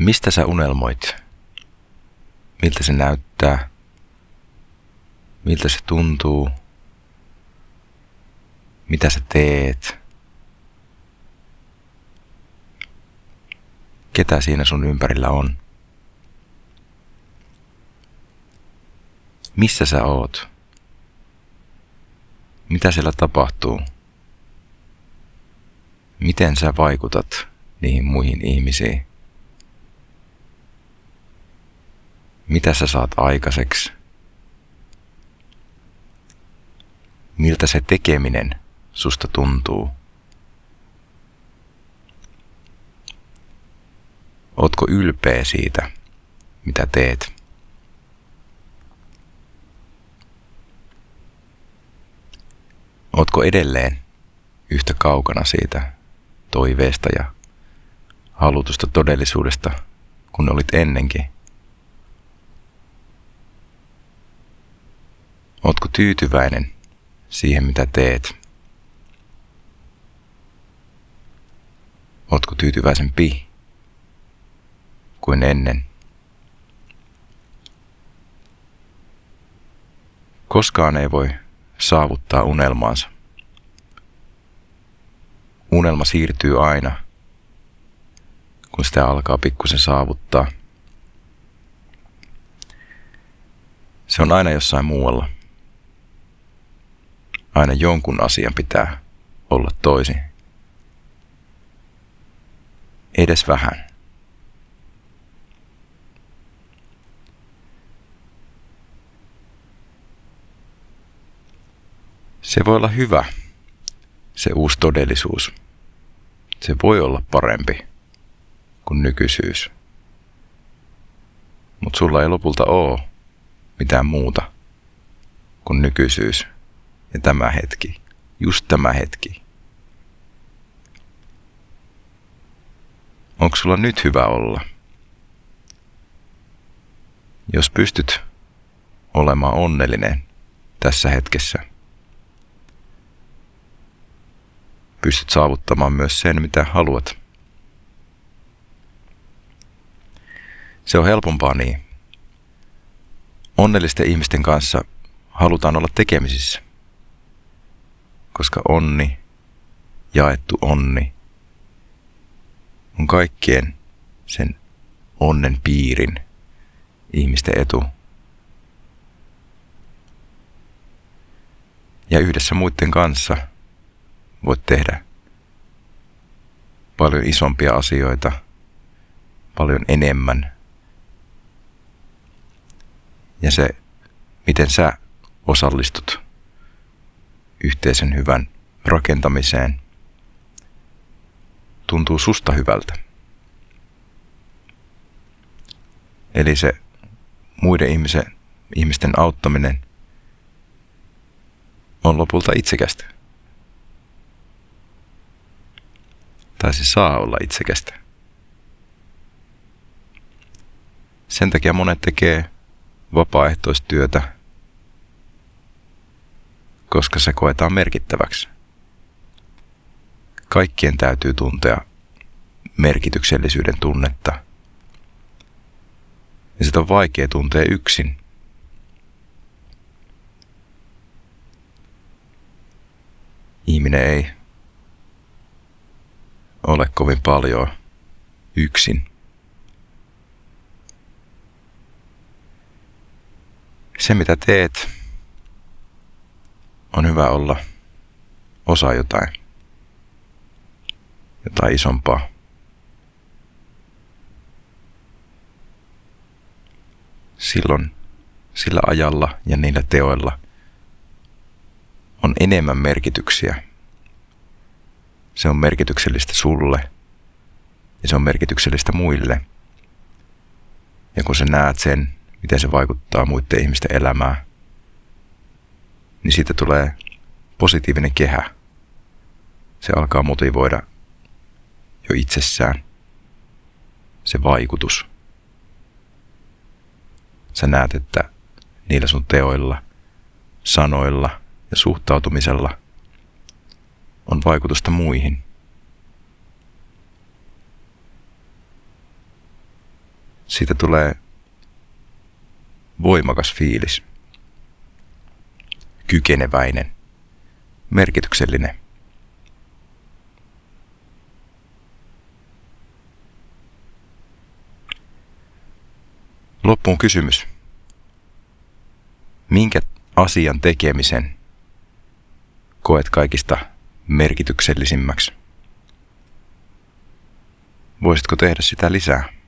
Mistä sä unelmoit? Miltä se näyttää? Miltä se tuntuu? Mitä sä teet? Ketä siinä sun ympärillä on? Missä sä oot? Mitä siellä tapahtuu? Miten sä vaikutat niihin muihin ihmisiin? Mitä sä saat aikaiseksi? Miltä se tekeminen susta tuntuu? Ootko ylpeä siitä, mitä teet? Ootko edelleen yhtä kaukana siitä toiveesta ja halutusta todellisuudesta, kun olit ennenkin? Ootko tyytyväinen siihen, mitä teet? Ootko tyytyväisempi kuin ennen? Koskaan ei voi saavuttaa unelmaansa. Unelma siirtyy aina, kun sitä alkaa pikkusen saavuttaa. Se on aina jossain muualla. Aina jonkun asian pitää olla toisin. Edes vähän. Se voi olla hyvä, se uusi todellisuus. Se voi olla parempi kuin nykyisyys. Mutta sulla ei lopulta ole mitään muuta kuin nykyisyys ja tämä hetki, just tämä hetki. Onko sulla nyt hyvä olla? Jos pystyt olemaan onnellinen tässä hetkessä, pystyt saavuttamaan myös sen, mitä haluat. Se on helpompaa niin. Onnellisten ihmisten kanssa halutaan olla tekemisissä, koska onni, jaettu onni, on kaikkien sen onnen piirin ihmisten etu. Ja yhdessä muiden kanssa – voit tehdä paljon isompia asioita, paljon enemmän. Ja se, miten sä osallistut yhteisen hyvän rakentamiseen, tuntuu susta hyvältä. Eli se muiden ihmisen, ihmisten auttaminen on lopulta itsekästä. tai se saa olla itsekästä. Sen takia monet tekee vapaaehtoistyötä, koska se koetaan merkittäväksi. Kaikkien täytyy tuntea merkityksellisyyden tunnetta. Ja sitä on vaikea tuntea yksin. Ihminen ei ole kovin paljon yksin. Se mitä teet, on hyvä olla osa jotain, jotain isompaa. Silloin sillä ajalla ja niillä teoilla on enemmän merkityksiä se on merkityksellistä sulle ja se on merkityksellistä muille. Ja kun sä näet sen, miten se vaikuttaa muiden ihmisten elämään, niin siitä tulee positiivinen kehä. Se alkaa motivoida jo itsessään se vaikutus. Sä näet, että niillä sun teoilla, sanoilla ja suhtautumisella – on vaikutusta muihin. siitä tulee voimakas fiilis. Kykeneväinen. Merkityksellinen. Loppuun kysymys. Minkä asian tekemisen koet kaikista merkityksellisimmäksi? Voisitko tehdä sitä lisää?